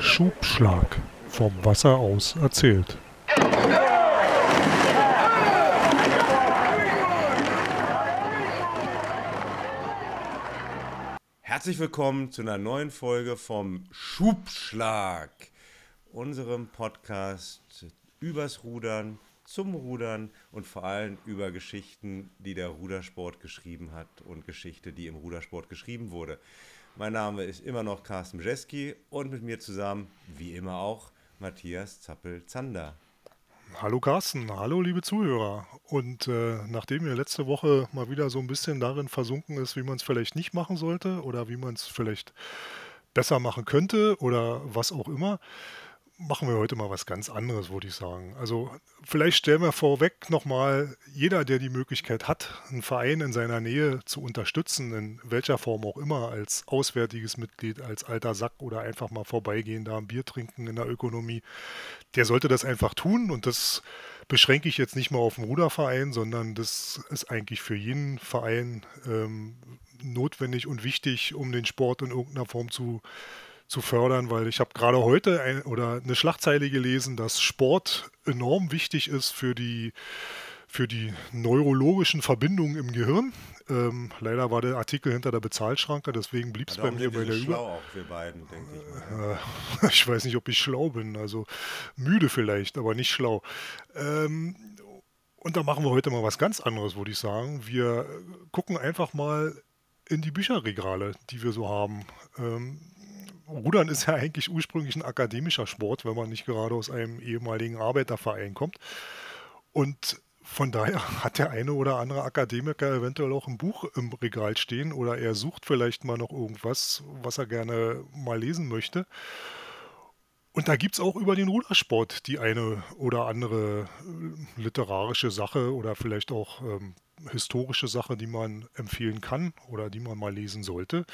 Schubschlag. Vom Wasser aus erzählt. Herzlich willkommen zu einer neuen Folge vom Schubschlag, unserem Podcast übers Rudern, zum Rudern und vor allem über Geschichten, die der Rudersport geschrieben hat und Geschichte, die im Rudersport geschrieben wurde. Mein Name ist immer noch Carsten Bjeski und mit mir zusammen, wie immer auch, Matthias Zappel-Zander. Hallo Carsten, hallo liebe Zuhörer. Und äh, nachdem mir letzte Woche mal wieder so ein bisschen darin versunken ist, wie man es vielleicht nicht machen sollte oder wie man es vielleicht besser machen könnte oder was auch immer, machen wir heute mal was ganz anderes, würde ich sagen. Also vielleicht stellen wir vorweg nochmal, jeder, der die Möglichkeit hat, einen Verein in seiner Nähe zu unterstützen, in welcher Form auch immer, als auswärtiges Mitglied, als alter Sack oder einfach mal vorbeigehen, da ein Bier trinken in der Ökonomie, der sollte das einfach tun und das beschränke ich jetzt nicht mal auf den Ruderverein, sondern das ist eigentlich für jeden Verein ähm, notwendig und wichtig, um den Sport in irgendeiner Form zu zu fördern, weil ich habe gerade heute ein, oder eine Schlagzeile gelesen, dass Sport enorm wichtig ist für die, für die neurologischen Verbindungen im Gehirn. Ähm, leider war der Artikel hinter der Bezahlschranke, deswegen blieb es bei mir bei der so Über. Auch wir beiden, denke ich. Äh, ich weiß nicht, ob ich schlau bin, also müde vielleicht, aber nicht schlau. Ähm, und da machen wir heute mal was ganz anderes, würde ich sagen. Wir gucken einfach mal in die Bücherregale, die wir so haben. Ähm, Rudern ist ja eigentlich ursprünglich ein akademischer Sport, wenn man nicht gerade aus einem ehemaligen Arbeiterverein kommt. Und von daher hat der eine oder andere Akademiker eventuell auch ein Buch im Regal stehen oder er sucht vielleicht mal noch irgendwas, was er gerne mal lesen möchte. Und da gibt es auch über den Rudersport die eine oder andere äh, literarische Sache oder vielleicht auch ähm, historische Sache, die man empfehlen kann oder die man mal lesen sollte.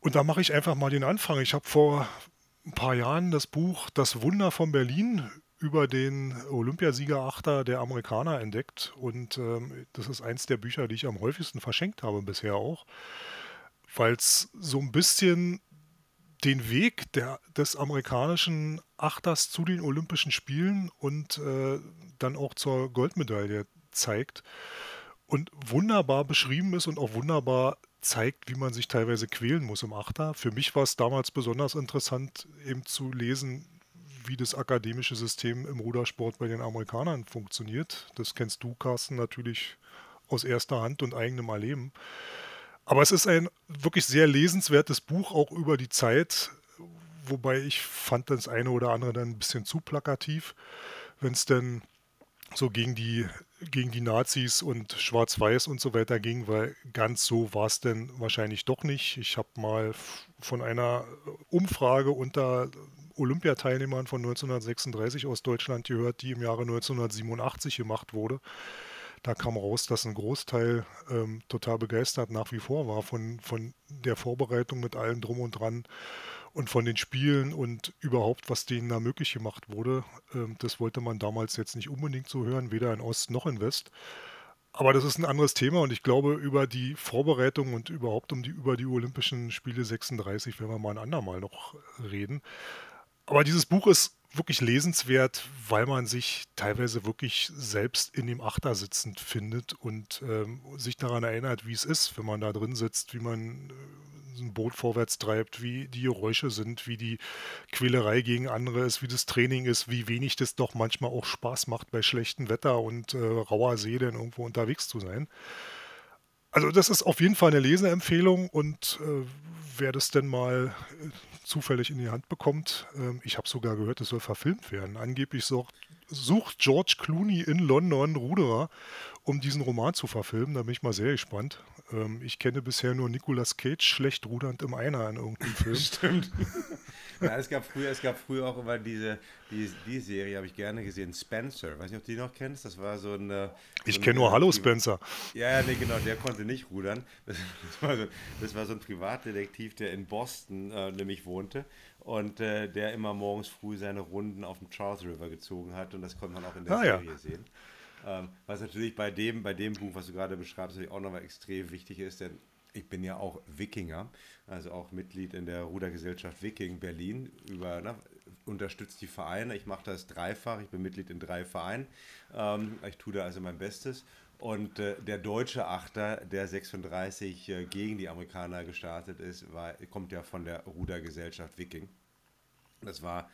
Und da mache ich einfach mal den Anfang. Ich habe vor ein paar Jahren das Buch Das Wunder von Berlin über den Olympiasieger Achter der Amerikaner entdeckt. Und ähm, das ist eins der Bücher, die ich am häufigsten verschenkt habe bisher auch, weil es so ein bisschen den Weg der, des amerikanischen Achters zu den Olympischen Spielen und äh, dann auch zur Goldmedaille zeigt und wunderbar beschrieben ist und auch wunderbar zeigt, wie man sich teilweise quälen muss im Achter. Für mich war es damals besonders interessant, eben zu lesen, wie das akademische System im Rudersport bei den Amerikanern funktioniert. Das kennst du, Carsten, natürlich aus erster Hand und eigenem Erleben. Aber es ist ein wirklich sehr lesenswertes Buch, auch über die Zeit, wobei ich fand das eine oder andere dann ein bisschen zu plakativ, wenn es denn so gegen die, gegen die Nazis und Schwarz-Weiß und so weiter ging, weil ganz so war es denn wahrscheinlich doch nicht. Ich habe mal von einer Umfrage unter Olympiateilnehmern von 1936 aus Deutschland gehört, die im Jahre 1987 gemacht wurde. Da kam raus, dass ein Großteil ähm, total begeistert nach wie vor war von, von der Vorbereitung mit allem drum und dran und von den Spielen und überhaupt, was denen da möglich gemacht wurde. Ähm, das wollte man damals jetzt nicht unbedingt so hören, weder in Ost noch in West. Aber das ist ein anderes Thema und ich glaube, über die Vorbereitung und überhaupt um die, über die Olympischen Spiele 36 werden wir mal ein andermal noch reden. Aber dieses Buch ist wirklich lesenswert, weil man sich teilweise wirklich selbst in dem Achter sitzend findet und ähm, sich daran erinnert, wie es ist, wenn man da drin sitzt, wie man ein Boot vorwärts treibt, wie die Geräusche sind, wie die Quälerei gegen andere ist, wie das Training ist, wie wenig das doch manchmal auch Spaß macht, bei schlechtem Wetter und äh, rauer See dann irgendwo unterwegs zu sein. Also das ist auf jeden Fall eine Leseempfehlung und äh, wer das denn mal äh, zufällig in die Hand bekommt, äh, ich habe sogar gehört, es soll verfilmt werden. Angeblich sucht, sucht George Clooney in London Ruderer, um diesen Roman zu verfilmen. Da bin ich mal sehr gespannt. Ähm, ich kenne bisher nur Nicolas Cage schlecht rudernd im Einer in irgendeinem Film. Stimmt. ja, es gab früher, es gab früher auch immer diese, die, die Serie habe ich gerne gesehen, Spencer. Weiß nicht, ob du die noch kennst. Das war so eine. So ich kenne nur Hallo Spencer. Ja, ja, nee, genau, der konnte nicht rudern. Das, das, war, so, das war so ein Privatdetektiv, der in Boston äh, nämlich wohnte und äh, der immer morgens früh seine Runden auf dem Charles River gezogen hat und das konnte man auch in der ah, Serie ja. sehen. Ähm, was natürlich bei dem, bei dem Buch, was du gerade beschreibst, natürlich auch nochmal extrem wichtig ist, denn ich bin ja auch Wikinger, also auch Mitglied in der Rudergesellschaft Viking Berlin. Über, na, unterstützt die Vereine. Ich mache das dreifach. Ich bin Mitglied in drei Vereinen. Ähm, ich tue da also mein Bestes. Und äh, der deutsche Achter, der 36 äh, gegen die Amerikaner gestartet ist, war, kommt ja von der Rudergesellschaft Viking. Das war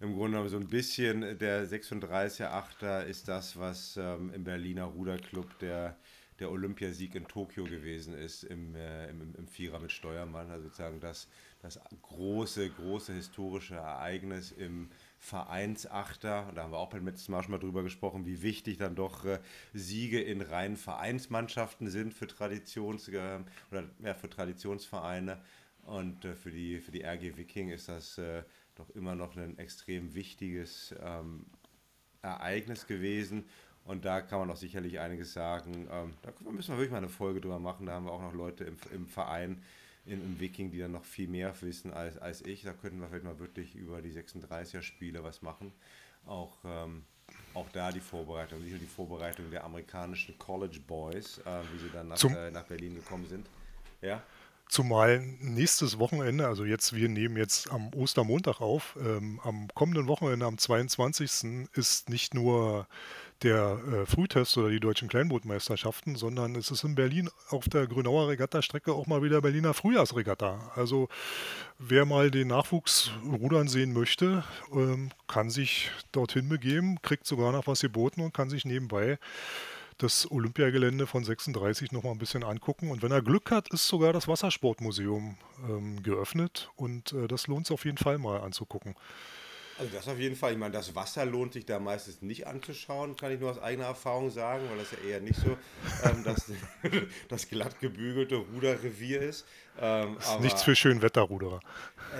im Grunde genommen so ein bisschen der 36er Achter ist das, was ähm, im Berliner Ruderclub der, der Olympiasieg in Tokio gewesen ist, im, äh, im, im Vierer mit Steuermann. Also sozusagen das, das große, große historische Ereignis im Vereinsachter. Da haben wir auch beim letzten Mal schon mal drüber gesprochen, wie wichtig dann doch äh, Siege in reinen Vereinsmannschaften sind für Traditions- äh, oder ja, für Traditionsvereine. Und äh, für, die, für die RG Viking ist das äh, doch immer noch ein extrem wichtiges ähm, Ereignis gewesen. Und da kann man auch sicherlich einiges sagen. Ähm, da müssen wir wirklich mal eine Folge drüber machen. Da haben wir auch noch Leute im, im Verein, in, im Viking, die dann noch viel mehr wissen als, als ich. Da könnten wir vielleicht mal wirklich über die 36er-Spiele was machen. Auch, ähm, auch da die Vorbereitung, nicht nur die Vorbereitung der amerikanischen College Boys, äh, wie sie dann nach, äh, nach Berlin gekommen sind. Ja. Zumal nächstes Wochenende, also jetzt, wir nehmen jetzt am Ostermontag auf, ähm, am kommenden Wochenende, am 22. ist nicht nur der äh, Frühtest oder die deutschen Kleinbootmeisterschaften, sondern es ist in Berlin auf der Grünauer Regatta-Strecke auch mal wieder Berliner Frühjahrsregatta. Also wer mal den Nachwuchs rudern sehen möchte, ähm, kann sich dorthin begeben, kriegt sogar noch was geboten und kann sich nebenbei das Olympiagelände von 36 noch mal ein bisschen angucken. Und wenn er Glück hat, ist sogar das Wassersportmuseum ähm, geöffnet und äh, das lohnt es auf jeden Fall mal anzugucken. Also das auf jeden Fall. Ich meine, das Wasser lohnt sich da meistens nicht anzuschauen, kann ich nur aus eigener Erfahrung sagen, weil das ja eher nicht so ähm, das, das glatt gebügelte Ruderrevier ist. Ähm, es ist nichts für Schönwetterruderer.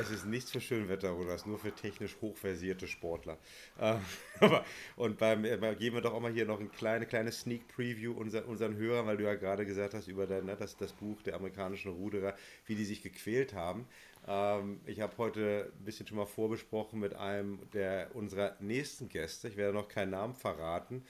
Es ist nichts für Schönwetterruderer, es ist nur für technisch hochversierte Sportler. Ähm, aber, und beim, äh, geben wir doch auch mal hier noch eine kleine, kleine Sneak Preview unser, unseren Hörern, weil du ja gerade gesagt hast über dein, ne, das, das Buch der amerikanischen Ruderer, wie die sich gequält haben. Ähm, ich habe heute ein bisschen schon mal vorbesprochen mit einem der unserer nächsten Gäste. Ich werde noch keinen Namen verraten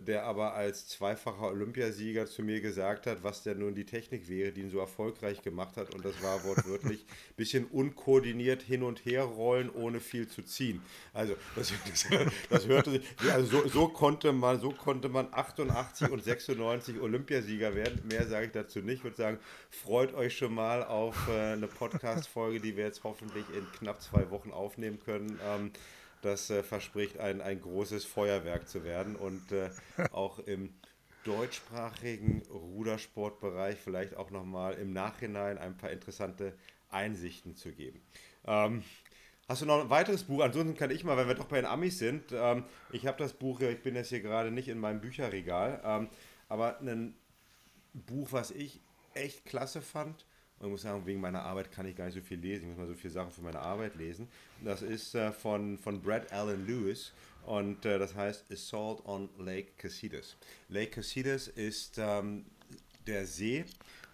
der aber als zweifacher Olympiasieger zu mir gesagt hat, was denn nun die Technik wäre, die ihn so erfolgreich gemacht hat. Und das war wortwörtlich ein bisschen unkoordiniert hin und her rollen, ohne viel zu ziehen. Also das, das, das hörte sich, also so, so, konnte man, so konnte man 88 und 96 Olympiasieger werden. Mehr sage ich dazu nicht. Ich würde sagen, freut euch schon mal auf äh, eine Podcast-Folge, die wir jetzt hoffentlich in knapp zwei Wochen aufnehmen können. Das äh, verspricht ein, ein großes Feuerwerk zu werden und äh, auch im deutschsprachigen Rudersportbereich vielleicht auch nochmal im Nachhinein ein paar interessante Einsichten zu geben. Ähm, hast du noch ein weiteres Buch? Ansonsten kann ich mal, wenn wir doch bei den Amis sind, ähm, ich habe das Buch, ich bin jetzt hier gerade nicht in meinem Bücherregal, ähm, aber ein Buch, was ich echt klasse fand, und ich muss sagen, wegen meiner Arbeit kann ich gar nicht so viel lesen. Ich muss mal so viele Sachen für meine Arbeit lesen. Das ist äh, von, von Brad Allen Lewis und äh, das heißt Assault on Lake Casitas. Lake Casitas ist ähm, der See,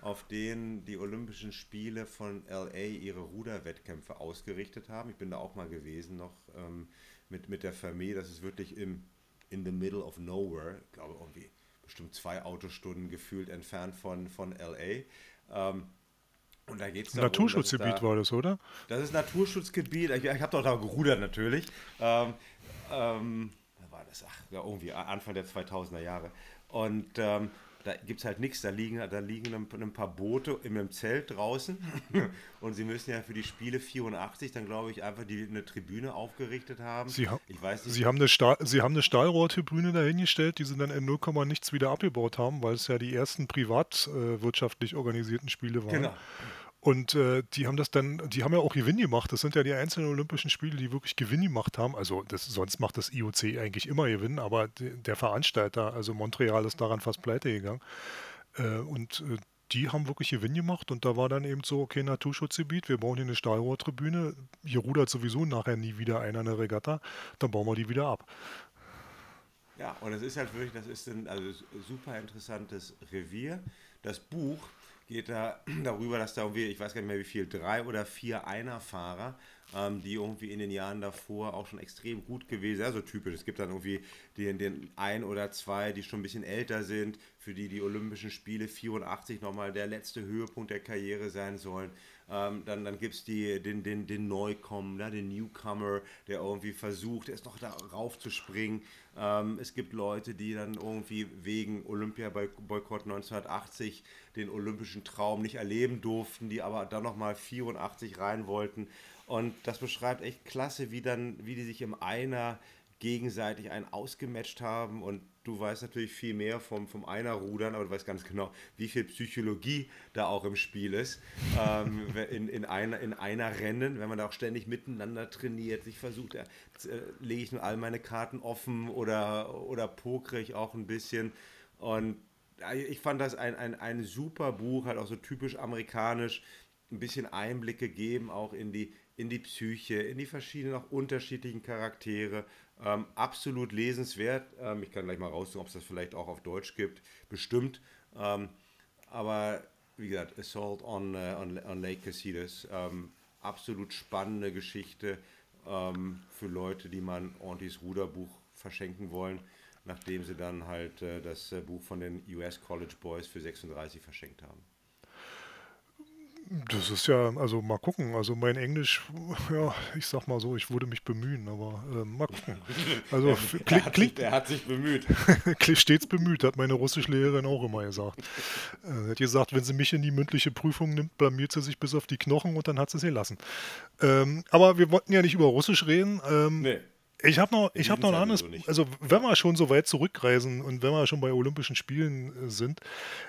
auf den die Olympischen Spiele von LA ihre Ruderwettkämpfe ausgerichtet haben. Ich bin da auch mal gewesen noch ähm, mit, mit der Familie. Das ist wirklich im, in the middle of nowhere. Ich glaube irgendwie bestimmt zwei Autostunden gefühlt entfernt von, von LA. Ähm, und da geht's darum, Naturschutzgebiet da, war das, oder? Das ist Naturschutzgebiet. Ich, ich habe doch da gerudert natürlich. Ähm, ähm, da war das, ach, ja, irgendwie Anfang der 2000er Jahre. Und ähm, da gibt es halt nichts. Da liegen, da liegen ein, ein, paar Boote in einem Zelt draußen. und sie müssen ja für die Spiele 84 dann, glaube ich, einfach die, eine Tribüne aufgerichtet haben. Sie, ha ich weiß nicht. Sie, haben eine Stahl, sie haben eine Stahlrohrtribüne dahingestellt, die sie dann in 0, nichts wieder abgebaut haben, weil es ja die ersten privatwirtschaftlich äh, organisierten Spiele waren. Genau. Und äh, die haben das dann, die haben ja auch Gewinn gemacht. Das sind ja die einzelnen Olympischen Spiele, die wirklich Gewinn gemacht haben. Also das, sonst macht das IOC eigentlich immer Gewinn, aber der Veranstalter, also Montreal, ist daran fast pleite gegangen. Äh, und äh, die haben wirklich Gewinn gemacht und da war dann eben so, okay, Naturschutzgebiet, wir bauen hier eine Stahlrohrtribüne, hier rudert sowieso nachher nie wieder einer eine Regatta, dann bauen wir die wieder ab. Ja, und es ist halt wirklich, das ist ein also super interessantes Revier. Das Buch geht da darüber, dass da irgendwie, ich weiß gar nicht mehr wie viel, drei oder vier Einerfahrer ähm, die irgendwie in den Jahren davor auch schon extrem gut gewesen sind. Also typisch, es gibt dann irgendwie den, den ein oder zwei, die schon ein bisschen älter sind, für die die Olympischen Spiele 84 nochmal der letzte Höhepunkt der Karriere sein sollen. Ähm, dann dann gibt es den, den, den Neukommen, ne, den Newcomer, der irgendwie versucht, erst noch darauf zu springen. Ähm, es gibt Leute, die dann irgendwie wegen Olympia-Boykott 1980 den olympischen Traum nicht erleben durften, die aber dann nochmal 84 rein wollten. Und das beschreibt echt klasse, wie dann, wie die sich im Einer gegenseitig einen ausgematcht haben. Und du weißt natürlich viel mehr vom, vom Einerrudern, aber du weißt ganz genau, wie viel Psychologie da auch im Spiel ist. ähm, in, in, einer, in einer Rennen, wenn man da auch ständig miteinander trainiert, sich versucht, äh, lege ich nur all meine Karten offen oder, oder pokere ich auch ein bisschen. Und ich fand das ein, ein, ein super Buch, halt auch so typisch amerikanisch, ein bisschen Einblicke geben, auch in die, in die Psyche, in die verschiedenen, auch unterschiedlichen Charaktere. Ähm, absolut lesenswert. Ähm, ich kann gleich mal raussuchen, ob es das vielleicht auch auf Deutsch gibt. Bestimmt. Ähm, aber wie gesagt, Assault on, uh, on, on Lake Casitas. Ähm, absolut spannende Geschichte ähm, für Leute, die man Ortis Ruderbuch verschenken wollen, nachdem sie dann halt äh, das äh, Buch von den US College Boys für 36 verschenkt haben. Das ist ja, also mal gucken. Also mein Englisch, ja, ich sag mal so, ich würde mich bemühen, aber äh, mal gucken. Also er, hat sich, er hat sich bemüht. stets bemüht, hat meine Russischlehrerin auch immer gesagt. Äh, sie hat gesagt, wenn sie mich in die mündliche Prüfung nimmt, blamiert sie sich bis auf die Knochen und dann hat sie sie lassen. Ähm, aber wir wollten ja nicht über Russisch reden. Ähm, nee. Ich habe noch, ich hab noch ein anderes. Also, wenn wir schon so weit zurückreisen und wenn wir schon bei Olympischen Spielen äh, sind,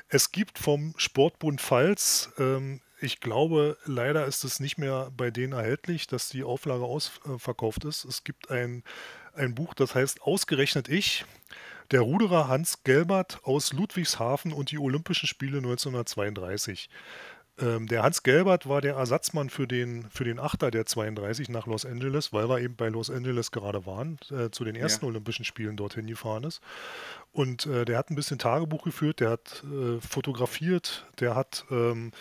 es gibt vom Sportbund Pfalz ähm, ich glaube, leider ist es nicht mehr bei denen erhältlich, dass die Auflage ausverkauft ist. Es gibt ein, ein Buch, das heißt Ausgerechnet ich, der Ruderer Hans Gelbert aus Ludwigshafen und die Olympischen Spiele 1932. Ähm, der Hans Gelbert war der Ersatzmann für den, für den Achter der 32 nach Los Angeles, weil wir eben bei Los Angeles gerade waren, äh, zu den ersten ja. Olympischen Spielen dorthin gefahren ist. Und äh, der hat ein bisschen Tagebuch geführt, der hat äh, fotografiert, der hat ähm,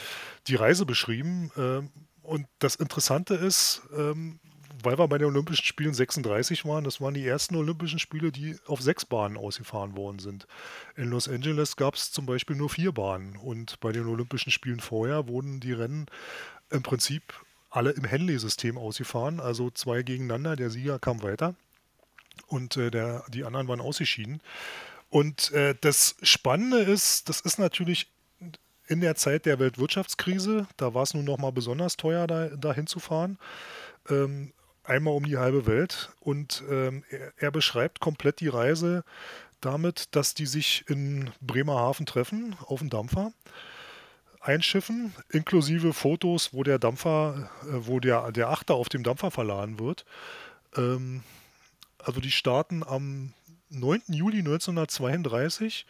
die Reise beschrieben. Ähm, und das Interessante ist, ähm, weil wir bei den Olympischen Spielen 36 waren, das waren die ersten Olympischen Spiele, die auf sechs Bahnen ausgefahren worden sind. In Los Angeles gab es zum Beispiel nur vier Bahnen und bei den Olympischen Spielen vorher wurden die Rennen im Prinzip alle im Henley-System ausgefahren, also zwei gegeneinander, der Sieger kam weiter und äh, der, die anderen waren ausgeschieden. Und äh, das Spannende ist, das ist natürlich in der Zeit der Weltwirtschaftskrise, da war es nun nochmal besonders teuer, da, da hinzufahren. Ähm, einmal um die halbe Welt und ähm, er, er, beschreibt komplett die Reise damit, dass die sich in Bremerhaven treffen auf dem Dampfer, einschiffen, inklusive Fotos, wo der Dampfer, äh, wo der, der Achter auf dem Dampfer verladen wird. Ähm, also die starten am 9. Juli 1932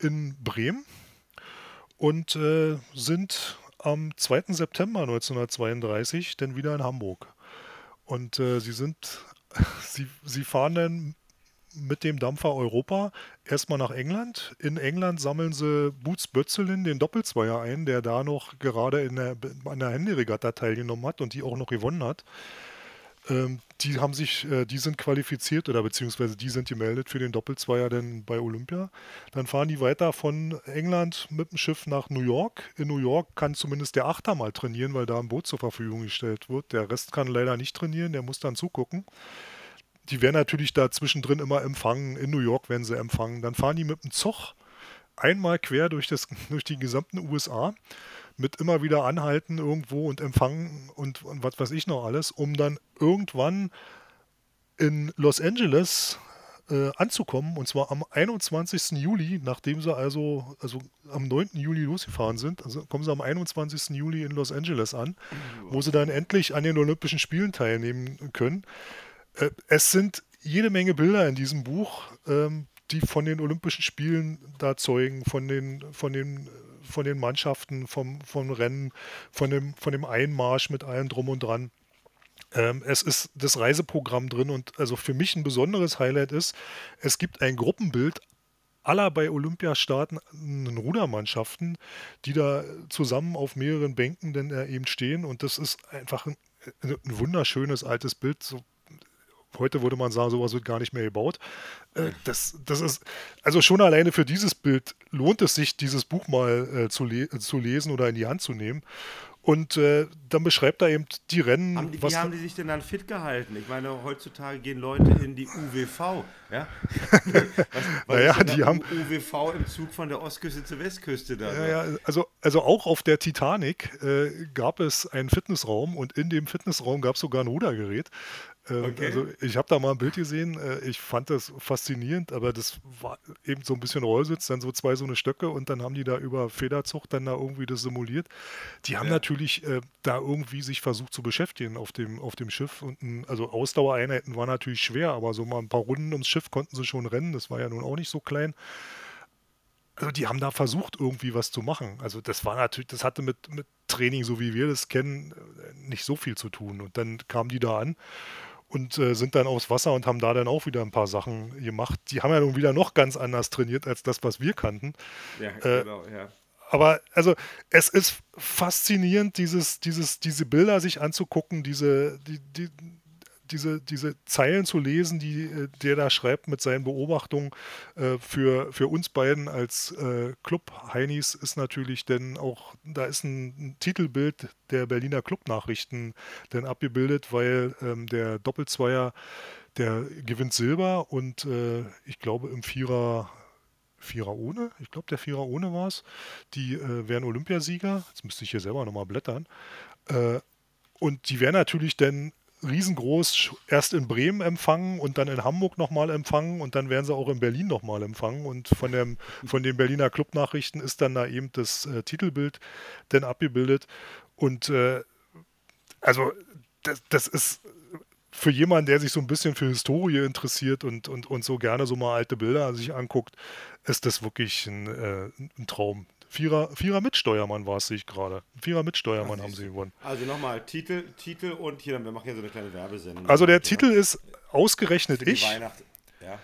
in Bremen und äh, sind am 2. September 1932 dann wieder in Hamburg. Und äh, sie sind, sie, sie fahren dann mit dem Dampfer Europa erstmal nach England. In England sammeln sie Boots Bötzelin, den Doppelzweier ein, der da noch gerade in der, an der Handyregatta teilgenommen hat und die auch noch gewonnen hat. Ähm, die haben sich, äh, die sind qualifiziert oder beziehungsweise die sind gemeldet für den Doppelzweier denn bei Olympia. Dann fahren die weiter von England mit dem Schiff nach New York. In New York kann zumindest der Achter mal trainieren, weil da ein Boot zur Verfügung gestellt wird. Der Rest kann leider nicht trainieren, der muss dann zugucken. Die werden natürlich da zwischendrin immer empfangen. In New York werden sie empfangen. Dann fahren die mit dem Zug einmal quer durch, das, durch die gesamten USA mit immer wieder anhalten irgendwo und empfangen und, und was weiß ich noch alles, um dann irgendwann in Los Angeles äh, anzukommen und zwar am 21. Juli, nachdem sie also, also am 9. Juli losgefahren sind, also kommen sie am 21. Juli in Los Angeles an, wo sie dann endlich an den Olympischen Spielen teilnehmen können. Äh, es sind jede Menge Bilder in diesem Buch, ähm, die von den Olympischen Spielen da zeugen, von den, von den von den Mannschaften, vom, vom Rennen, von dem, von dem Einmarsch mit allem drum und dran. Ähm, es ist das Reiseprogramm drin und also für mich ein besonderes Highlight ist, es gibt ein Gruppenbild aller bei Olympia startenden Rudermannschaften, die da zusammen auf mehreren Bänken denn eben stehen. Und das ist einfach ein, ein wunderschönes altes Bild, so heute würde man sagen, sowas wird gar nicht mehr gebaut. Äh, das, das ist, also schon alleine für dieses Bild lohnt es sich, dieses Buch mal äh, zu, le zu lesen oder in die Hand zu nehmen. Und äh, dann beschreibt er eben die Rennen. Haben die, wie haben die sich denn dann fit gehalten? Ich meine, heutzutage gehen Leute in die UWV. Ja? was, was naja, die haben. UWV im Zug von der Ostküste zur Westküste da. Ja, ja, also, also auch auf der Titanic äh, gab es einen Fitnessraum und in dem Fitnessraum gab es sogar ein Rudergerät. Ähm, okay. Also ich habe da mal ein Bild gesehen, äh, ich fand das faszinierend, aber das war eben so ein bisschen Rollsitz, dann so zwei so eine Stöcke und dann haben die da über Federzucht dann da irgendwie das simuliert. Die haben ja. natürlich äh, da irgendwie sich versucht zu beschäftigen auf dem, auf dem Schiff und ein, also Ausdauereinheiten war natürlich schwer, aber so mal ein paar Runden ums Schiff konnten sie schon rennen, das war ja nun auch nicht so klein. Also die haben da versucht, irgendwie was zu machen. Also das war natürlich, das hatte mit, mit Training, so wie wir das kennen, äh, nicht so viel zu tun. Und dann kamen die da an und äh, sind dann aufs Wasser und haben da dann auch wieder ein paar Sachen gemacht. Die haben ja nun wieder noch ganz anders trainiert als das, was wir kannten. Ja, äh, genau, ja. Aber also es ist faszinierend, dieses, dieses, diese Bilder sich anzugucken, diese, die, die, diese, diese Zeilen zu lesen, die äh, der da schreibt mit seinen Beobachtungen äh, für, für uns beiden als äh, Club-Heinis ist natürlich denn auch, da ist ein, ein, Titelbild der Berliner Club-Nachrichten denn abgebildet, weil ähm, der Doppelzweier, der gewinnt Silber und äh, ich glaube im Vierer Vierer ohne, ich glaube der Vierer ohne war es, die äh, wären Olympiasieger, jetzt müsste ich hier selber nochmal blättern, äh, und die wären natürlich dann riesengroß erst in Bremen empfangen und dann in Hamburg nochmal empfangen und dann werden sie auch in Berlin nochmal empfangen. Und von, dem, von den Berliner Clubnachrichten ist dann da eben das äh, Titelbild dann abgebildet. Und äh, also das, das ist für jemanden, der sich so ein bisschen für Historie interessiert und, und, und so gerne so mal alte Bilder sich anguckt, ist das wirklich ein, äh, ein Traum. Vierer, Vierer Mitsteuermann war es, sehe ich gerade. Vierer Mitsteuermann haben sie gewonnen. Also nochmal, Titel, Titel und hier, wir machen hier so eine kleine Werbesendung. Also der Titel ist ausgerechnet ich. Ja.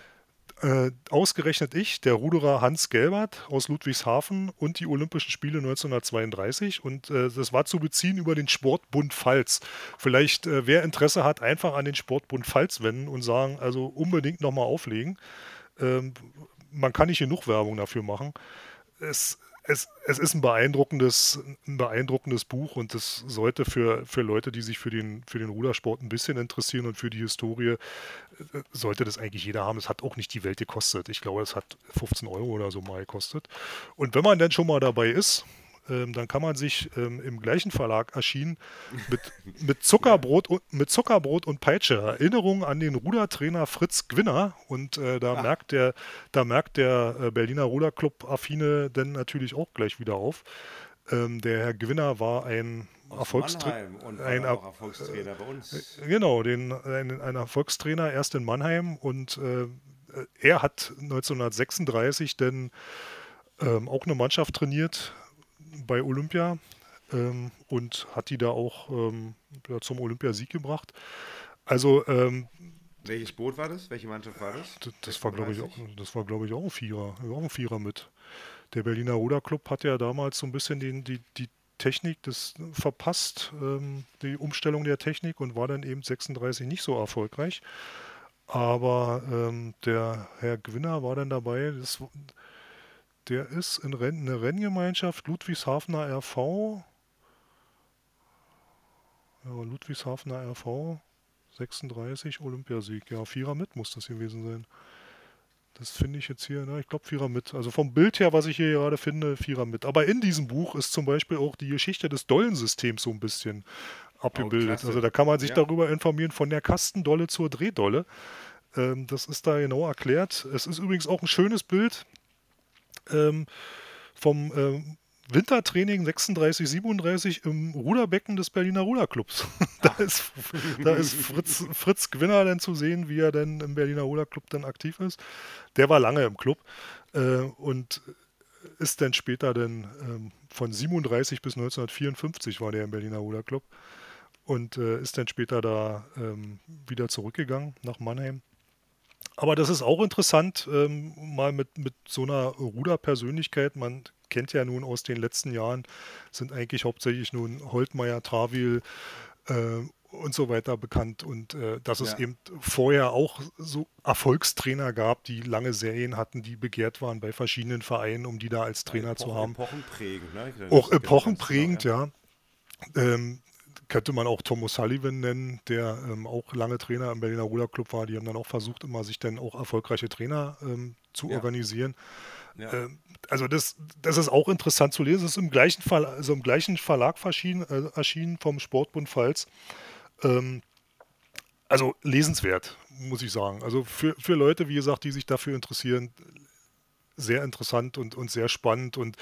Äh, ausgerechnet ich, der Ruderer Hans Gelbert aus Ludwigshafen und die Olympischen Spiele 1932. Und äh, das war zu beziehen über den Sportbund Pfalz. Vielleicht, äh, wer Interesse hat, einfach an den Sportbund Pfalz wenden und sagen, also unbedingt nochmal auflegen. Ähm, man kann nicht genug Werbung dafür machen. Es es, es ist ein beeindruckendes, ein beeindruckendes Buch und es sollte für, für Leute, die sich für den, für den Rudersport ein bisschen interessieren und für die Historie, äh, sollte das eigentlich jeder haben. Es hat auch nicht die Welt gekostet. Ich glaube, es hat 15 Euro oder so mal gekostet. Und wenn man dann schon mal dabei ist, ähm, dann kann man sich ähm, im gleichen Verlag erschienen mit, mit, Zuckerbrot und, mit Zuckerbrot und Peitsche. Erinnerung an den Rudertrainer Fritz Gwinner. Und äh, da, ah. merkt der, da merkt der äh, Berliner Ruderclub-Affine dann natürlich auch gleich wieder auf. Ähm, der Herr Gewinner war ein Erfolgstrainer. Ein er Erfolgstrainer bei uns. Äh, genau, den, ein, ein, Erfolgstrainer erst in Mannheim und äh, er hat 1936 dann ähm, auch eine Mannschaft trainiert, bei Olympia ähm, und hat die da auch ähm, zum Olympiasieg gebracht. Also ähm, welches Boot war das? Welche Mannschaft war das? Das, das war, glaube ich, auch, das war, glaube ich, auch ein Vierer. Auch ein Vierer mit. Der Berliner Ruderclub hat ja damals so ein bisschen den, die, die Technik das verpasst, ähm, die Umstellung der Technik und war dann eben 36 nicht so erfolgreich. Aber ähm, der Herr Gewinner war dann dabei. Das, der ist in Renn, eine Renngemeinschaft Ludwigshafener RV. Ja, Ludwigshafener RV 36 Olympiasieg. Ja, Vierer mit muss das gewesen sein. Das finde ich jetzt hier, na, ich glaube Vierer mit. Also vom Bild her, was ich hier gerade finde, Vierer mit. Aber in diesem Buch ist zum Beispiel auch die Geschichte des Dollensystems so ein bisschen abgebildet. Oh, also da kann man sich ja. darüber informieren, von der Kastendolle zur Drehdolle. Ähm, das ist da genau erklärt. Es ist übrigens auch ein schönes Bild ähm, vom ähm, Wintertraining 36, 37 im Ruderbecken des Berliner Ruderclubs. da ist, da ist Fritz, Fritz Gwinner dann zu sehen, wie er denn im Berliner Ruderclub dann aktiv ist. Der war lange im Club äh, und ist dann später dann ähm, von 37 bis 1954 war der im Berliner Ruderclub und äh, ist dann später da ähm, wieder zurückgegangen nach Mannheim aber das ist auch interessant, ähm, mal mit, mit so einer Ruderpersönlichkeit. Man kennt ja nun aus den letzten Jahren, sind eigentlich hauptsächlich nun Holtmeier, Travil äh, und so weiter bekannt. Und äh, dass ja. es eben vorher auch so Erfolgstrainer gab, die lange Serien hatten, die begehrt waren bei verschiedenen Vereinen, um die da als Trainer ja, zu haben. Epochenprägend, ne? Auch epochenprägend, genau, ja. ja. Ähm, könnte man auch Tom O'Sullivan nennen, der ähm, auch lange Trainer im Berliner Ruderclub war. Die haben dann auch versucht, immer sich dann auch erfolgreiche Trainer ähm, zu ja. organisieren. Ja. Ähm, also das, das ist auch interessant zu lesen. Es ist im gleichen, Fall, also im gleichen Verlag erschienen, äh, erschienen vom Sportbund Pfalz. Ähm, also lesenswert, muss ich sagen. Also für, für Leute, wie gesagt, die sich dafür interessieren, sehr interessant und, und sehr spannend und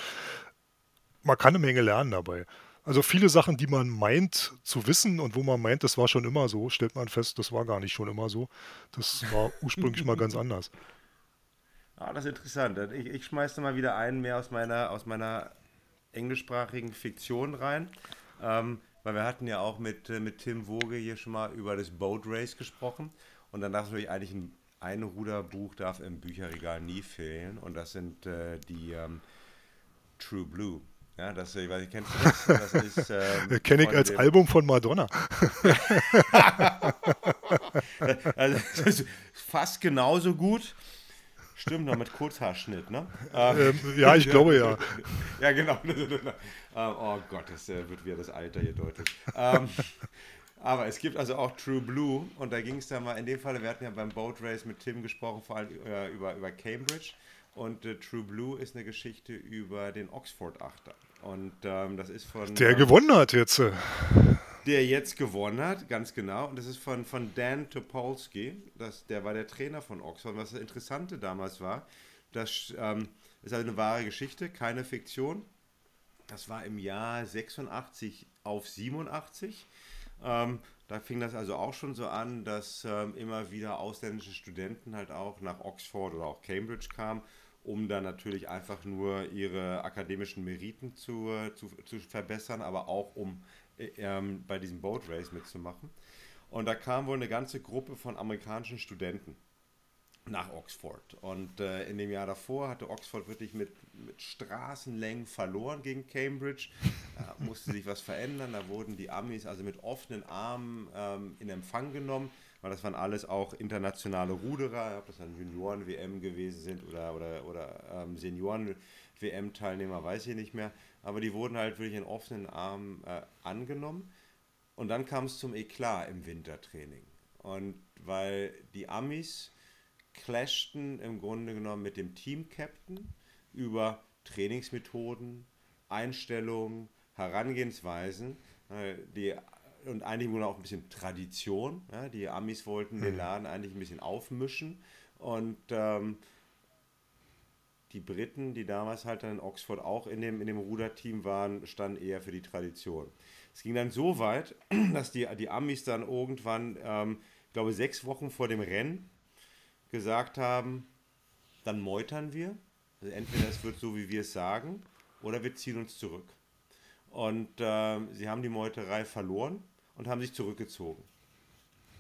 man kann eine Menge lernen dabei. Also viele Sachen, die man meint zu wissen und wo man meint, das war schon immer so, stellt man fest, das war gar nicht schon immer so. Das war ursprünglich mal ganz anders. Ah, das ist interessant. Ich, ich schmeiße mal wieder einen mehr aus meiner, aus meiner englischsprachigen Fiktion rein. Ähm, weil wir hatten ja auch mit, äh, mit Tim Woge hier schon mal über das Boat Race gesprochen. Und dann dachte ich eigentlich, ein, ein Ruderbuch darf im Bücherregal nie fehlen. Und das sind äh, die ähm, True Blue. Ja, das, ich weiß nicht, kennst du das? Das ist. Ähm, Kenne ich als Album von Madonna. also, fast genauso gut. Stimmt, noch mit Kurzhaarschnitt, ne? Ähm, ja, ich glaube ja. ja, genau. oh Gott, das äh, wird wieder das Alter hier deutlich. Ähm, aber es gibt also auch True Blue und da ging es dann mal, in dem Fall, wir hatten ja beim Boat Race mit Tim gesprochen, vor allem äh, über, über Cambridge. Und äh, True Blue ist eine Geschichte über den Oxford-Achter. Und ähm, das ist von. Der ähm, gewonnen hat jetzt. Äh. Der jetzt gewonnen hat, ganz genau. Und das ist von, von Dan Topolsky. Das, der war der Trainer von Oxford. Was das Interessante damals war, das ähm, ist also eine wahre Geschichte, keine Fiktion. Das war im Jahr 86 auf 87. Ähm, da fing das also auch schon so an, dass ähm, immer wieder ausländische Studenten halt auch nach Oxford oder auch Cambridge kamen um dann natürlich einfach nur ihre akademischen Meriten zu, zu, zu verbessern, aber auch um äh, ähm, bei diesem Boat Race mitzumachen. Und da kam wohl eine ganze Gruppe von amerikanischen Studenten nach Oxford. Und äh, in dem Jahr davor hatte Oxford wirklich mit, mit Straßenlängen verloren gegen Cambridge. Da musste sich was verändern. Da wurden die Amis also mit offenen Armen ähm, in Empfang genommen weil das waren alles auch internationale Ruderer, ob das dann Junioren-WM gewesen sind oder, oder, oder ähm, Senioren-WM-Teilnehmer, weiß ich nicht mehr. Aber die wurden halt wirklich in offenen Armen äh, angenommen. Und dann kam es zum Eklat im Wintertraining. Und weil die Amis clashten im Grunde genommen mit dem Team-Captain über Trainingsmethoden, Einstellungen, Herangehensweisen. Äh, die und eigentlich wurde auch ein bisschen Tradition. Ja? Die Amis wollten mhm. den Laden eigentlich ein bisschen aufmischen und ähm, die Briten, die damals halt dann in Oxford auch in dem, in dem Ruderteam waren, standen eher für die Tradition. Es ging dann so weit, dass die, die Amis dann irgendwann, ähm, ich glaube, sechs Wochen vor dem Rennen gesagt haben, dann meutern wir. Also entweder es wird so, wie wir es sagen, oder wir ziehen uns zurück. Und äh, sie haben die Meuterei verloren und haben sich zurückgezogen.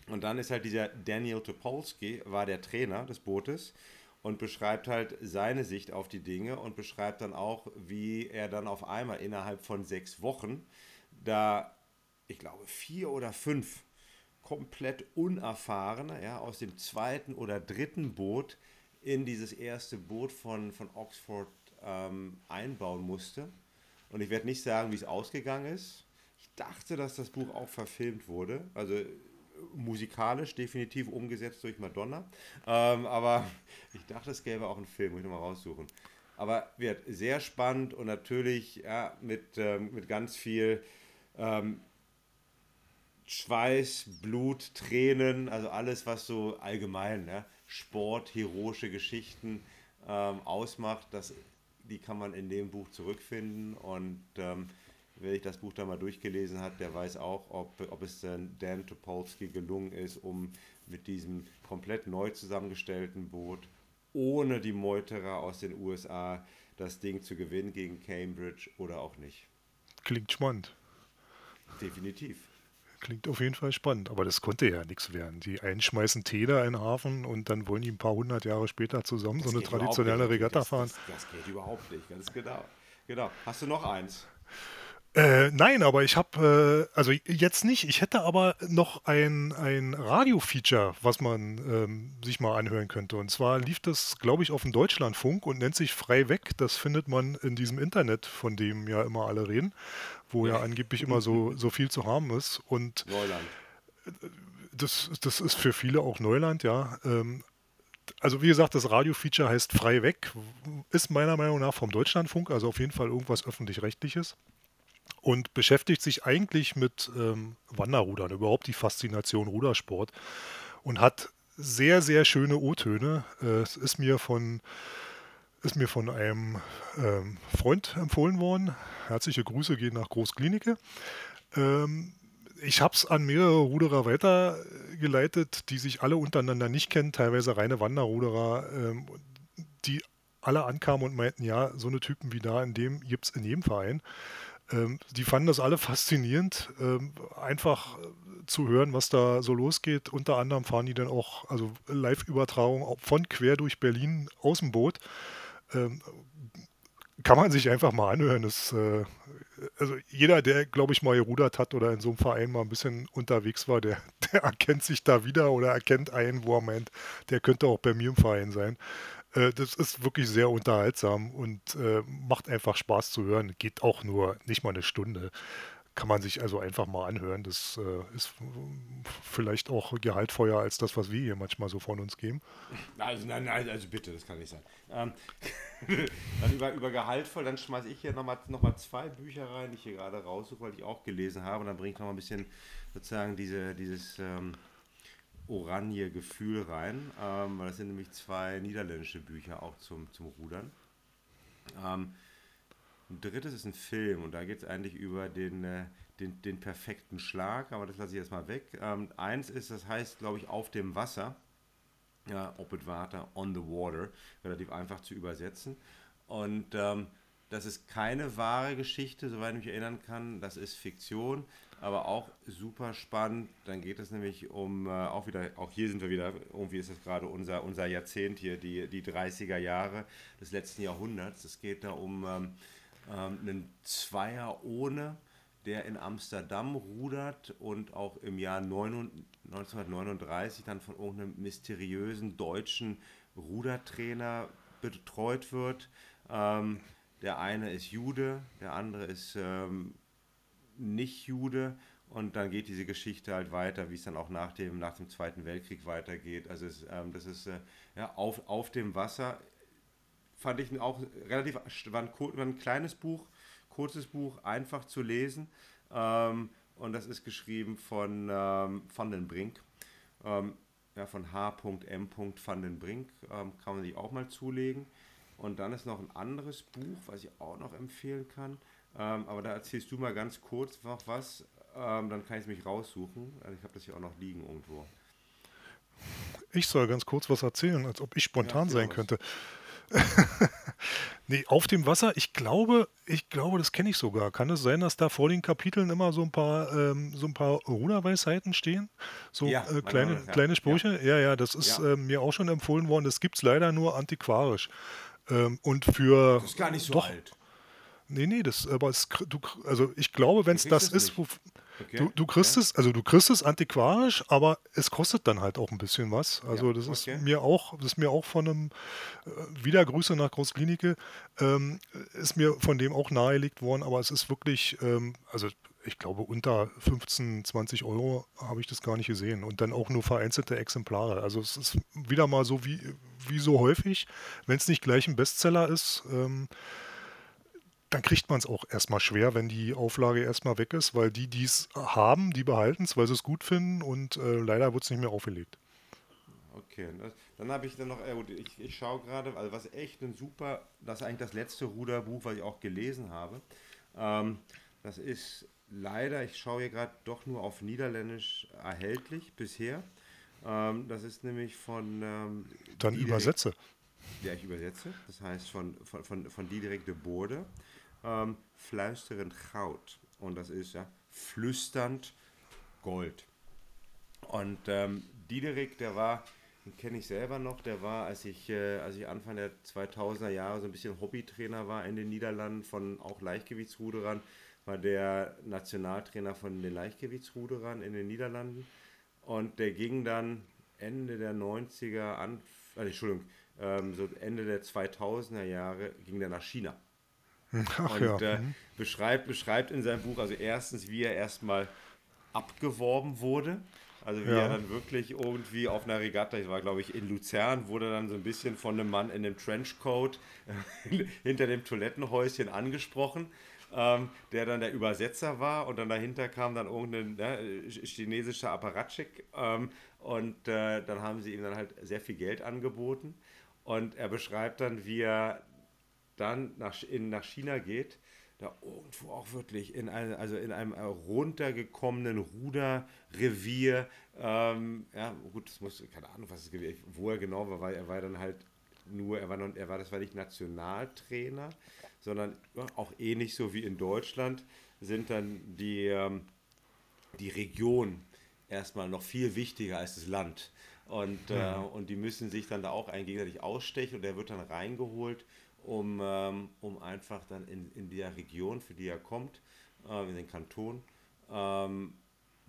Und dann ist halt dieser Daniel Topolsky, war der Trainer des Bootes und beschreibt halt seine Sicht auf die Dinge und beschreibt dann auch, wie er dann auf einmal innerhalb von sechs Wochen da, ich glaube, vier oder fünf komplett unerfahrene, ja, aus dem zweiten oder dritten Boot in dieses erste Boot von, von Oxford ähm, einbauen musste. Und ich werde nicht sagen, wie es ausgegangen ist dachte, dass das Buch auch verfilmt wurde. Also musikalisch definitiv umgesetzt durch Madonna. Ähm, aber ich dachte, es gäbe auch einen Film, muss ich nochmal raussuchen. Aber wird sehr spannend und natürlich ja, mit, ähm, mit ganz viel ähm, Schweiß, Blut, Tränen, also alles, was so allgemein ne, Sport, heroische Geschichten ähm, ausmacht, das, die kann man in dem Buch zurückfinden und ähm, wer sich das Buch da mal durchgelesen hat, der weiß auch, ob, ob es Dan Topolsky gelungen ist, um mit diesem komplett neu zusammengestellten Boot ohne die Meuterer aus den USA das Ding zu gewinnen gegen Cambridge oder auch nicht. Klingt spannend. Definitiv. klingt auf jeden Fall spannend. Aber das konnte ja nichts werden. Die einen schmeißen Tee da in den Hafen und dann wollen die ein paar hundert Jahre später zusammen Das so eine traditionelle. Regatta das, fahren. Das, das geht überhaupt nicht, ganz genau. Genau. Hast du noch eins? Äh, nein, aber ich habe, äh, also jetzt nicht, ich hätte aber noch ein, ein Radio-Feature, was man ähm, sich mal anhören könnte. Und zwar lief das, glaube ich, auf dem Deutschlandfunk und nennt sich Frei weg. Das findet man in diesem Internet, von dem ja immer alle reden, wo ja angeblich immer so, so viel zu haben ist. Und Neuland. das, das ist für viele auch Neuland, ja. Ähm, also wie gesagt, das Radio-Feature heißt Frei weg, ist meiner Meinung nach vom Deutschlandfunk, also auf jeden Fall irgendwas öffentlich-rechtliches und beschäftigt sich eigentlich mit ähm, Wanderrudern, überhaupt die Faszination Rudersport und hat sehr, sehr schöne O-Töne. Äh, es ist mir von, ist mir von einem ähm, Freund empfohlen worden. Herzliche Grüße gehen nach Großklinike. Ähm, ich habe es an mehrere Ruderer weitergeleitet, die sich alle untereinander nicht kennen, teilweise reine Wanderruderer, ähm, die alle ankamen und meinten, ja, so eine Typen wie da in dem gibt es in jedem Verein. Ähm, die fanden das alle faszinierend, ähm, einfach äh, zu hören, was da so losgeht. Unter anderem fahren die dann auch, also Live-Übertragung von quer durch Berlin aus dem Boot. Ähm, kann man sich einfach mal anhören. Das, äh, also jeder, der, glaube ich, mal gerudert hat oder in so einem Verein mal ein bisschen unterwegs war, der, der erkennt sich da wieder oder erkennt einen, wo er meint, der könnte auch bei mir im Verein sein. Äh, das ist wirklich sehr unterhaltsam und äh, macht einfach Spaß zu hören. Geht auch nur nicht mal eine Stunde. Kann man sich also einfach mal anhören. Das äh, ist vielleicht auch gehaltvoller als das, was wir hier manchmal so von uns geben. Also, nein, nein, also bitte, das kann nicht sein. Ähm, dann über, über gehaltvoll, dann schmeiße ich hier nochmal noch mal zwei Bücher rein, die ich hier gerade raussuche, weil ich auch gelesen habe. Und dann bringe ich nochmal ein bisschen sozusagen diese, dieses ähm, oranje Gefühl rein, ähm, weil das sind nämlich zwei niederländische Bücher auch zum, zum Rudern. Ähm, ein drittes ist ein Film und da geht es eigentlich über den, äh, den, den perfekten Schlag, aber das lasse ich jetzt mal weg. Ähm, eins ist, das heißt, glaube ich, auf dem Wasser. Ja, op het water, on the water, relativ einfach zu übersetzen. Und ähm, das ist keine wahre Geschichte, soweit ich mich erinnern kann. Das ist Fiktion, aber auch super spannend. Dann geht es nämlich um, äh, auch wieder, auch hier sind wir wieder, irgendwie ist das gerade unser, unser Jahrzehnt hier, die, die 30er Jahre des letzten Jahrhunderts. Es geht da um ähm, ähm, einen Zweier ohne, der in Amsterdam rudert und auch im Jahr 1939 dann von irgendeinem mysteriösen deutschen Rudertrainer betreut wird. Ähm, der eine ist Jude, der andere ist ähm, nicht Jude. Und dann geht diese Geschichte halt weiter, wie es dann auch nach dem, nach dem Zweiten Weltkrieg weitergeht. Also es, ähm, das ist äh, ja, auf, auf dem Wasser. Fand ich auch relativ, war ein, war ein kleines Buch, kurzes Buch, einfach zu lesen. Ähm, und das ist geschrieben von ähm, Van den Brink. Ähm, ja, von H.M. Van den Brink. Ähm, kann man sich auch mal zulegen. Und dann ist noch ein anderes Buch, was ich auch noch empfehlen kann. Ähm, aber da erzählst du mal ganz kurz noch was. Ähm, dann kann ich es mich raussuchen. Also ich habe das hier auch noch liegen irgendwo. Ich soll ganz kurz was erzählen, als ob ich spontan Ja, sein könnte. nee, auf dem Wasser, ich glaube, ich glaube, das kenne ich sogar. Kann es sein, dass da vor den Kapiteln immer so ein paar, ähm, so ein paar Ruderweisheiten stehen? So Ja, äh, kleine, ja. kleine Sprüche? Ja, ja, das ist Ja. ähm, mir auch schon empfohlen worden. Das gibt es leider nur antiquarisch. Ähm, und für. Das ist gar nicht so doch, alt. Nee, nee, das, aber es, du, also ich glaube, wenn es das ist, wo, Okay. du, du kriegst es, also du kriegst es antiquarisch, aber es kostet dann halt auch ein bisschen was. Also Ja, das ist okay. mir auch, das ist mir auch von einem, äh, wieder Grüße nach Großklinike, ähm, ist mir von dem auch nahegelegt worden, aber es ist wirklich, ähm, also ich glaube unter 15, 20 Euro habe ich das gar nicht gesehen und dann auch nur vereinzelte Exemplare. Also es ist wieder mal so wie, wie so häufig, wenn es nicht gleich ein Bestseller ist, ähm, dann kriegt man es auch erstmal schwer, wenn die Auflage erstmal weg ist, weil die, die es haben, die behalten es, weil sie es gut finden und äh, leider wird es nicht mehr aufgelegt. Okay, dann habe ich dann noch, äh, ich, ich schaue gerade, also was echt ein super, das ist eigentlich das letzte Ruderbuch, was ich auch gelesen habe. Ähm, das ist leider, ich schaue hier gerade doch nur auf Niederländisch erhältlich bisher. Ähm, das ist nämlich von ähm, Dann Diederik- übersetze. Ja, ich übersetze. Das heißt von, von, von, von Diederik de Borde. Ähm, Fluisterend Goud. Und das ist ja flüsternd Gold. Und ähm, Diederik, der war, den kenne ich selber noch, der war, als ich, äh, als ich Anfang der 2000er Jahre so ein bisschen Hobbytrainer war in den Niederlanden von auch Leichtgewichtsruderern, war der Nationaltrainer von den Leichtgewichtsruderern in den Niederlanden. Und der ging dann Ende der 90er, an, äh, Entschuldigung, ähm, so Ende der 2000er Jahre ging der nach China. Ach, und ja. äh, mhm. beschreibt, beschreibt in seinem Buch, also erstens, wie er erstmal abgeworben wurde. Also wie ja. er dann wirklich irgendwie auf einer Regatta, ich war glaube ich in Luzern, wurde dann so ein bisschen von einem Mann in einem Trenchcoat hinter dem Toilettenhäuschen angesprochen, ähm, der dann der Übersetzer war und dann dahinter kam dann irgendein ne, chinesischer Apparatschik ähm, und äh, dann haben sie ihm dann halt sehr viel Geld angeboten und er beschreibt dann, wie er dann nach, in, nach China geht, da irgendwo auch wirklich in, eine, also in einem runtergekommenen Ruderrevier, ähm, ja gut, das muss, keine Ahnung, was es, wo er genau war, weil er war dann halt nur, er war, noch, er war, das war nicht Nationaltrainer, sondern auch ähnlich so wie in Deutschland sind dann die, ähm, die Region erstmal noch viel wichtiger als das Land. Und, äh, und die müssen sich dann da auch ein gegenseitig ausstechen und der wird dann reingeholt, um, ähm, um einfach dann in, in der Region, für die er kommt, äh, in den Kanton, ähm,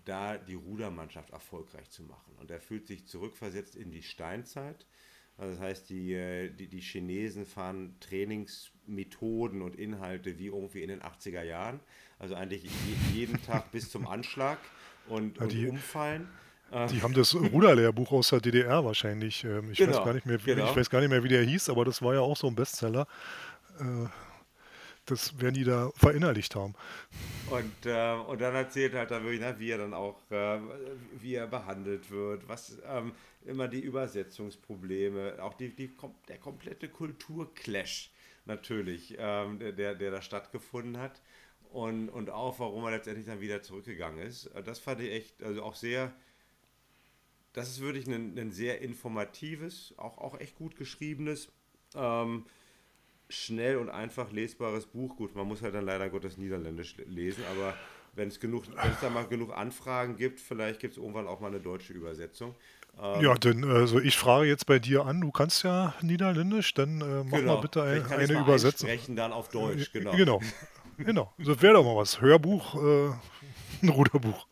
da die Rudermannschaft erfolgreich zu machen. Und er fühlt sich zurückversetzt in die Steinzeit. Also das heißt, die, äh, die, die Chinesen fahren Trainingsmethoden und Inhalte wie irgendwie in den 80er Jahren. Also eigentlich jeden Tag bis zum Anschlag und, und umfallen. Die haben das Ruderlehrbuch aus der DDR wahrscheinlich. Ähm, ich, genau, weiß gar nicht mehr, genau. ich weiß gar nicht mehr, wie der hieß, aber das war ja auch so ein Bestseller. Äh, das werden die da verinnerlicht haben. Und, äh, und dann erzählt halt dann wirklich, ne, wie er dann auch, äh, wie er behandelt wird, was ähm, immer die Übersetzungsprobleme, auch die, die, der komplette Kulturclash natürlich, ähm, der, der da stattgefunden hat. Und, und auch, warum er letztendlich dann wieder zurückgegangen ist. Das fand ich echt, also auch sehr, das ist wirklich ein, ein sehr informatives, auch, auch echt gut geschriebenes, ähm, schnell und einfach lesbares Buch. Gut, man muss halt dann leider Gottes Niederländisch lesen, aber wenn es genug, wenn es da mal genug Anfragen gibt, vielleicht gibt es irgendwann auch mal eine deutsche Übersetzung. Ähm, ja, denn also ich frage jetzt bei dir an, du kannst ja Niederländisch, dann äh, mach genau. mal bitte ein, eine mal Übersetzung. Sprechen dann auf Deutsch, genau. Genau, genau. Das wäre doch mal was. Hörbuch, äh, ein Ruderbuch.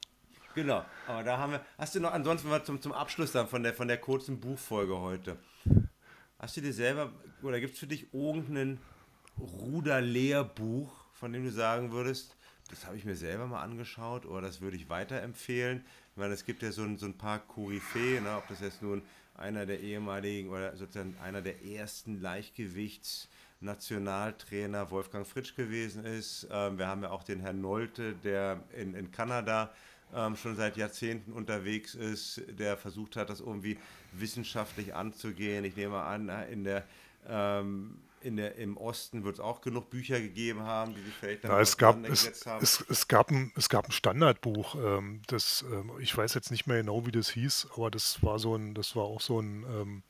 Genau, aber da haben wir. Hast du noch, ansonsten mal zum, zum Abschluss dann von der, von der kurzen Buchfolge heute. Hast du dir selber, oder gibt es für dich irgendein Ruderlehrbuch, von dem du sagen würdest, das habe ich mir selber mal angeschaut oder das würde ich weiterempfehlen? Ich meine, es gibt ja so ein, so ein paar Koryphäen, ne, ob das jetzt nun einer der ehemaligen oder sozusagen einer der ersten Leichtgewichts- Nationaltrainer Wolfgang Fritsch gewesen ist. Ähm, wir haben ja auch den Herrn Nolte, der in, in Kanada ähm, schon seit Jahrzehnten unterwegs ist, der versucht hat, das irgendwie wissenschaftlich anzugehen. Ich nehme an, in der, ähm, in der, im Osten wird es auch genug Bücher gegeben haben, die sich vielleicht ja, es gab, es, haben. Es, es, gab ein, es gab ein Standardbuch, ähm, das, ähm, ich weiß jetzt nicht mehr genau, wie das hieß, aber das war so ein, das war auch so ein ähm,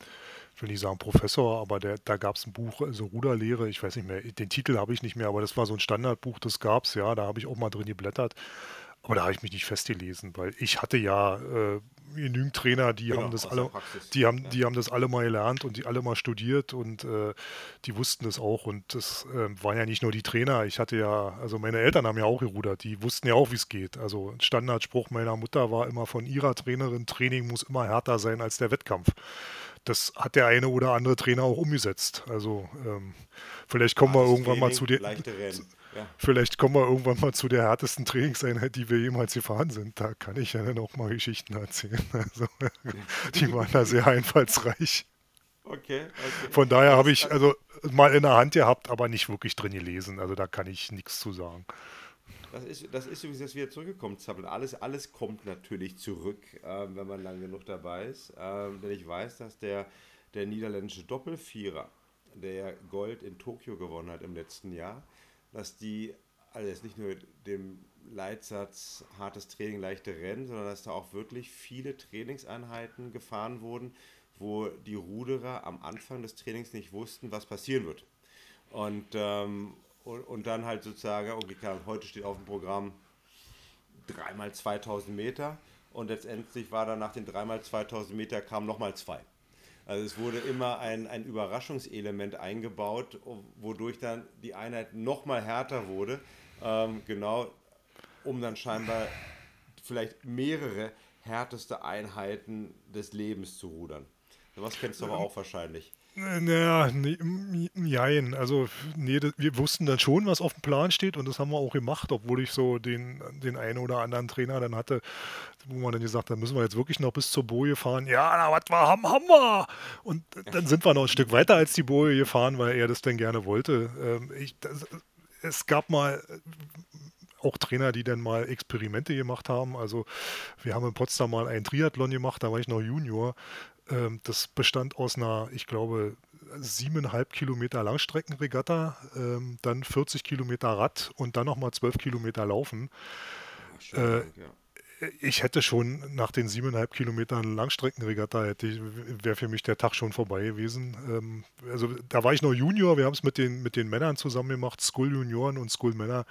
ich will nicht sagen Professor, aber der, da gab es ein Buch, also Ruderlehre, ich weiß nicht mehr, den Titel habe ich nicht mehr, aber das war so ein Standardbuch, das gab es, ja, da habe ich auch mal drin geblättert. Aber da habe ich mich nicht festgelesen, weil ich hatte ja äh, genügend Trainer, die genau, haben das alle, die haben, ja. die haben das alle mal gelernt und die alle mal studiert und äh, die wussten das auch. Und das äh, waren ja nicht nur die Trainer. Ich hatte ja, also meine Eltern haben ja auch gerudert, die wussten ja auch, wie es geht. Also ein Standardspruch meiner Mutter war immer von ihrer Trainerin, Training muss immer härter sein als der Wettkampf. Das hat der eine oder andere Trainer auch umgesetzt. Also ähm, vielleicht kommen wir irgendwann Training, mal zu den ja. Vielleicht kommen wir irgendwann mal zu der härtesten Trainingseinheit, die wir jemals gefahren sind. Da kann ich ja dann auch mal Geschichten erzählen. Also, die waren da sehr einfallsreich. Okay, okay. Von daher habe ich also mal in der Hand gehabt, aber nicht wirklich drin gelesen. Also da kann ich nichts zu sagen. Das ist, das ist übrigens, dass wir zurückgekommen sind. Alles, alles kommt natürlich zurück, äh, wenn man lang genug dabei ist. Äh, denn ich weiß, dass der, der niederländische Doppelvierer, der Gold in Tokio gewonnen hat im letzten Jahr, dass die, also jetzt nicht nur dem Leitsatz hartes Training, leichte Rennen, sondern dass da auch wirklich viele Trainingseinheiten gefahren wurden, wo die Ruderer am Anfang des Trainings nicht wussten, was passieren wird. Und, ähm, und, und, dann halt sozusagen, okay, klar, heute steht auf dem Programm dreimal 2000 Meter und letztendlich war dann nach den dreimal 2000 Meter kam nochmal zwei. Also es wurde immer ein, ein Überraschungselement eingebaut, wodurch dann die Einheit nochmal härter wurde. Ähm, genau, um dann scheinbar vielleicht mehrere härteste Einheiten des Lebens zu rudern. Was kennst du aber auch wahrscheinlich. Naja, nee, nein. Also, nee, wir wussten dann schon, was auf dem Plan steht und das haben wir auch gemacht, obwohl ich so den, den einen oder anderen Trainer dann hatte, wo man dann gesagt hat, müssen wir jetzt wirklich noch bis zur Boje fahren. Ja, na, was wir haben, haben wir. Und dann sind wir noch ein Stück weiter als die Boje gefahren, weil er das dann gerne wollte. Ähm, ich, das, es gab mal auch Trainer, die dann mal Experimente gemacht haben. Also wir haben in Potsdam mal einen Triathlon gemacht, da war ich noch Junior. Ähm, das bestand aus einer, ich glaube, siebeneinhalb Kilometer Langstreckenregatta, ähm, dann 40 Kilometer Rad und dann nochmal zwölf Kilometer Laufen. Schön, äh, ja. Ich hätte schon nach den siebeneinhalb Kilometern Langstreckenregatta, wäre für mich der Tag schon vorbei gewesen. Ähm, also da war ich noch Junior, wir haben es mit den, mit den Männern zusammen gemacht, School Junioren und School Männer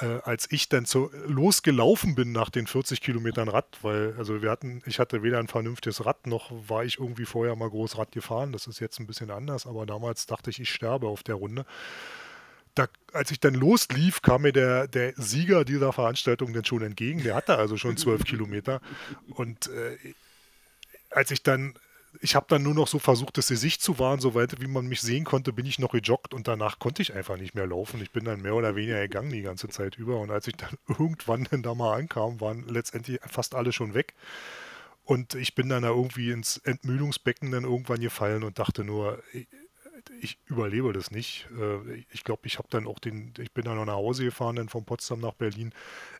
äh, als ich dann so losgelaufen bin nach den 40 Kilometern Rad, weil also wir hatten, ich hatte weder ein vernünftiges Rad noch war ich irgendwie vorher mal groß Rad gefahren. Das ist jetzt ein bisschen anders, aber damals dachte ich, ich sterbe auf der Runde. Da, als ich dann loslief, kam mir der, der Sieger dieser Veranstaltung dann schon entgegen. Der hatte also schon zwölf Kilometer. Und äh, als ich dann ich habe dann nur noch so versucht, das Gesicht zu wahren, soweit wie man mich sehen konnte, bin ich noch gejoggt und danach konnte ich einfach nicht mehr laufen. Ich bin dann mehr oder weniger gegangen die ganze Zeit über und als ich dann irgendwann dann da mal ankam, waren letztendlich fast alle schon weg. Und ich bin dann da irgendwie ins Entmüdungsbecken dann irgendwann gefallen und dachte nur, ich überlebe das nicht. Äh, ich glaube, ich habe dann auch den, ich bin dann noch nach Hause gefahren, dann von Potsdam nach Berlin.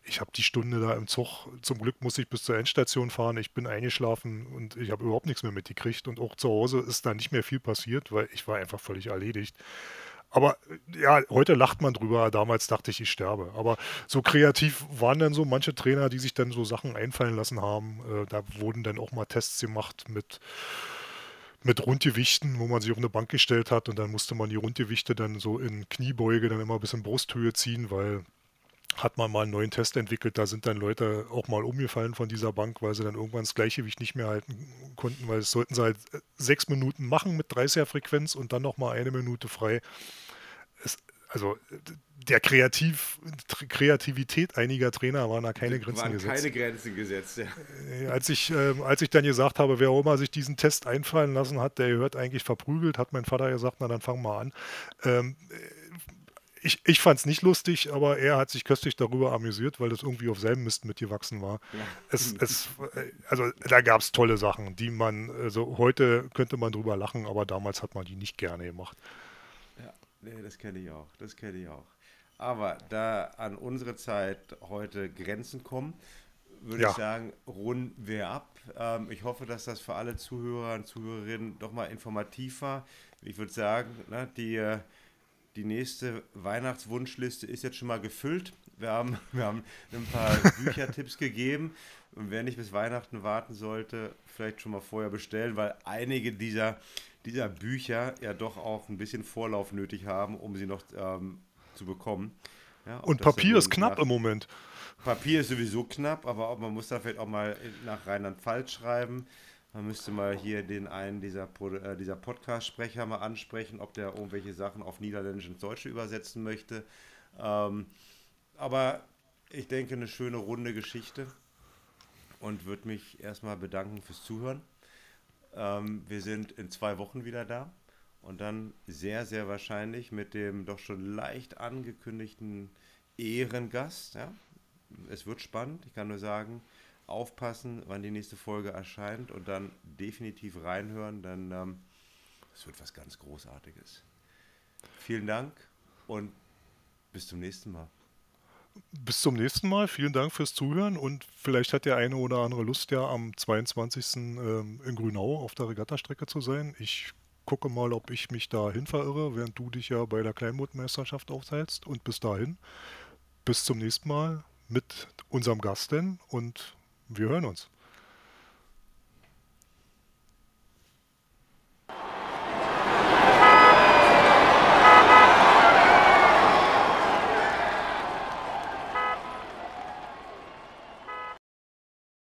Ich habe die Stunde da im Zug, zum Glück muss ich bis zur Endstation fahren. Ich bin eingeschlafen und ich habe überhaupt nichts mehr mitgekriegt. Und auch zu Hause ist da nicht mehr viel passiert, weil ich war einfach völlig erledigt. Aber ja, heute lacht man drüber. Damals dachte ich, ich sterbe. Aber so kreativ waren dann so manche Trainer, die sich dann so Sachen einfallen lassen haben. Äh, da wurden dann auch mal Tests gemacht mit mit Rundgewichten, wo man sich auf eine Bank gestellt hat und dann musste man die Rundgewichte dann so in Kniebeuge dann immer bis in Brusthöhe ziehen, weil hat man mal einen neuen Test entwickelt, da sind dann Leute auch mal umgefallen von dieser Bank, weil sie dann irgendwann das Gleichgewicht nicht mehr halten konnten, weil es sollten sie halt äh, sechs Minuten machen mit 30er Frequenz und dann nochmal eine Minute frei. Es, also der Kreativ, Kreativität einiger Trainer waren da keine Grenzen waren gesetzt. keine Grenzen gesetzt, ja. Äh, als ich, äh, als ich dann gesagt habe, wer auch immer sich diesen Test einfallen lassen hat, der gehört eigentlich verprügelt, hat mein Vater gesagt, na dann fangen wir an. Ähm, ich, ich fand es nicht lustig, aber er hat sich köstlich darüber amüsiert, weil das irgendwie auf selben Mist mitgewachsen war. Ja. Es, es, äh, also da gab es tolle Sachen, die man, also heute könnte man drüber lachen, aber damals hat man die nicht gerne gemacht. Nee, das kenne ich auch, das kenne ich auch. Aber da an unsere Zeit heute Grenzen kommen, würde ja. ich sagen, runden wir ab. Ähm, ich hoffe, dass das für alle Zuhörer und Zuhörerinnen doch mal informativ war. Ich würde sagen, ne, die, äh, die nächste Weihnachtswunschliste ist jetzt schon mal gefüllt. Wir haben, wir haben ein paar Büchertipps gegeben. Und wer nicht bis Weihnachten warten sollte, vielleicht schon mal vorher bestellen, weil einige dieser, dieser Bücher ja doch auch ein bisschen Vorlauf nötig haben, um sie noch ähm, zu bekommen. Ja, und Papier ist knapp nach, im Moment. Papier ist sowieso knapp, aber man muss da vielleicht auch mal nach Rheinland-Pfalz schreiben. Man müsste mal hier den einen dieser, äh, dieser Podcast-Sprecher mal ansprechen, ob der irgendwelche Sachen auf Niederländisch ins Deutsche übersetzen möchte. Ähm, aber ich denke, eine schöne runde Geschichte und würde mich erstmal bedanken fürs Zuhören. Ähm, wir sind in zwei Wochen wieder da. Und dann sehr, sehr wahrscheinlich mit dem doch schon leicht angekündigten Ehrengast. Ja? Es wird spannend. Ich kann nur sagen, aufpassen, wann die nächste Folge erscheint und dann definitiv reinhören, denn ähm, es wird was ganz Großartiges. Vielen Dank und bis zum nächsten Mal. Bis zum nächsten Mal. Vielen Dank fürs Zuhören und vielleicht hat der eine oder andere Lust, ja am 22. Ähm, in Grünau auf der Regattastrecke zu sein. Ich gucke mal, ob ich mich dahin verirre, während du dich ja bei der Kleinbootmeisterschaft aufteilst. Und bis dahin, bis zum nächsten Mal mit unserem Gast denn und wir hören uns.